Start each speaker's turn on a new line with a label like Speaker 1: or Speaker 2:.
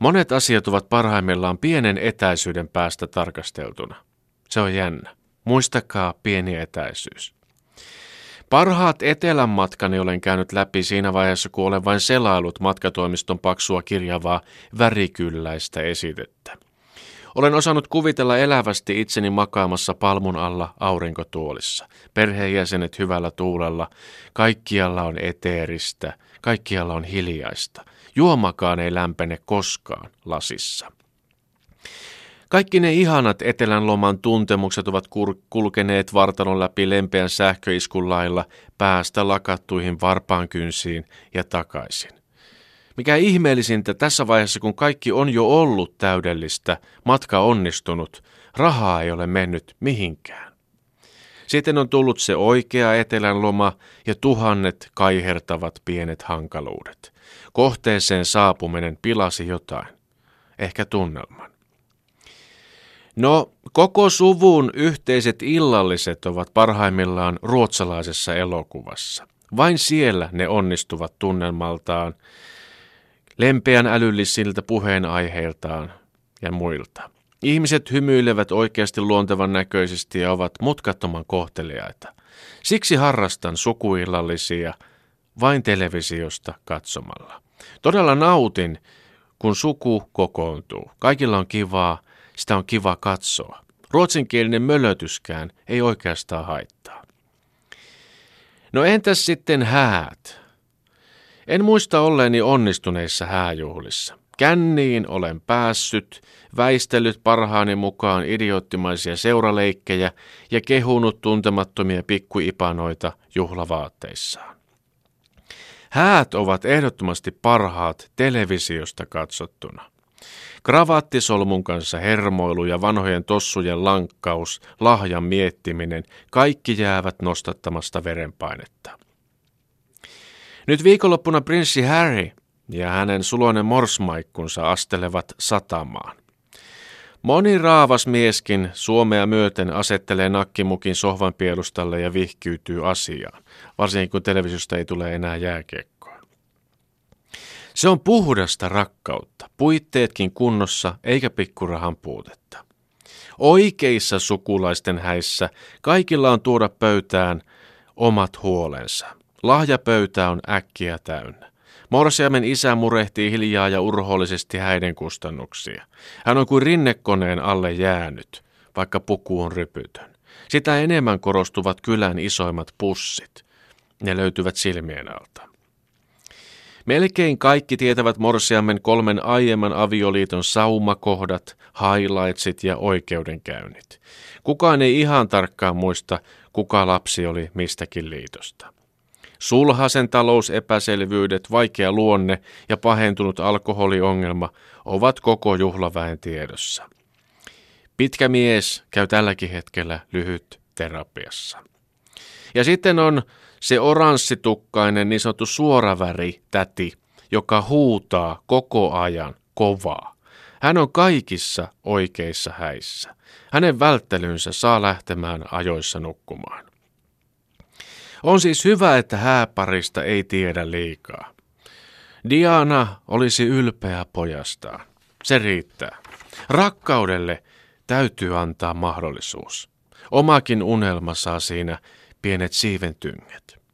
Speaker 1: Monet asiat ovat parhaimmillaan pienen etäisyyden päästä tarkasteltuna. Se on jännä. Muistakaa pieni etäisyys. Parhaat etelän matkani olen käynyt läpi siinä vaiheessa, kun olen vain selailut matkatoimiston paksua kirjavaa värikylläistä esitettä. Olen osannut kuvitella elävästi itseni makaamassa palmun alla aurinkotuolissa. Perheenjäsenet hyvällä tuulella. Kaikkialla on eteeristä. Kaikkialla on hiljaista. Juomakaan ei lämpene koskaan lasissa. Kaikki ne ihanat etelän loman tuntemukset ovat kulkeneet vartalon läpi lempeän sähköiskun lailla päästä lakattuihin varpaankynsiin ja takaisin. Mikä ihmeellisintä tässä vaiheessa, kun kaikki on jo ollut täydellistä, matka onnistunut, rahaa ei ole mennyt mihinkään. Sitten on tullut se oikea etelän loma ja tuhannet kaihertavat pienet hankaluudet. Kohteeseen saapuminen pilasi jotain, ehkä tunnelman. No, koko suvun yhteiset illalliset ovat parhaimmillaan ruotsalaisessa elokuvassa. Vain siellä ne onnistuvat tunnelmaltaan, lempeän älyllisiltä puheenaiheiltaan ja muilta. Ihmiset hymyilevät oikeasti luontevan näköisesti ja ovat mutkattoman kohteliaita. Siksi harrastan sukuillallisia vain televisiosta katsomalla. Todella nautin, kun suku kokoontuu. Kaikilla on kivaa, sitä on kiva katsoa. Ruotsinkielinen mölötyskään ei oikeastaan haittaa. No entäs sitten häät? En muista olleeni onnistuneissa hääjuhlissa. Känniin olen päässyt, väistellyt parhaani mukaan idioottimaisia seuraleikkejä ja kehunut tuntemattomia pikkuipanoita juhlavaatteissaan. Häät ovat ehdottomasti parhaat televisiosta katsottuna. Kravattisolmun kanssa hermoilu ja vanhojen tossujen lankkaus, lahjan miettiminen, kaikki jäävät nostattamasta verenpainetta. Nyt viikonloppuna prinssi Harry ja hänen suloinen morsmaikkunsa astelevat satamaan. Moni raavas mieskin Suomea myöten asettelee nakkimukin sohvan pielustalle ja vihkyytyy asiaan, varsinkin kun televisiosta ei tule enää jääkiekkoa. Se on puhdasta rakkautta, puitteetkin kunnossa eikä pikkurahan puutetta. Oikeissa sukulaisten häissä kaikilla on tuoda pöytään omat huolensa. Lahjapöytä on äkkiä täynnä. Morsiamen isä murehtii hiljaa ja urhoollisesti häiden kustannuksia. Hän on kuin rinnekoneen alle jäänyt, vaikka puku on rypytön. Sitä enemmän korostuvat kylän isoimmat pussit. Ne löytyvät silmien alta. Melkein kaikki tietävät Morsiamen kolmen aiemman avioliiton saumakohdat, highlightsit ja oikeudenkäynnit. Kukaan ei ihan tarkkaan muista, kuka lapsi oli mistäkin liitosta. Sulhasen talousepäselvyydet, vaikea luonne ja pahentunut alkoholiongelma ovat koko juhlaväen tiedossa. Pitkä mies käy tälläkin hetkellä lyhyt terapiassa. Ja sitten on se oranssitukkainen niin sanottu suoraväri täti, joka huutaa koko ajan kovaa. Hän on kaikissa oikeissa häissä. Hänen välttelynsä saa lähtemään ajoissa nukkumaan. On siis hyvä, että hääparista ei tiedä liikaa. Diana olisi ylpeä pojastaan. Se riittää. Rakkaudelle täytyy antaa mahdollisuus. Omakin unelma saa siinä pienet siiventynget.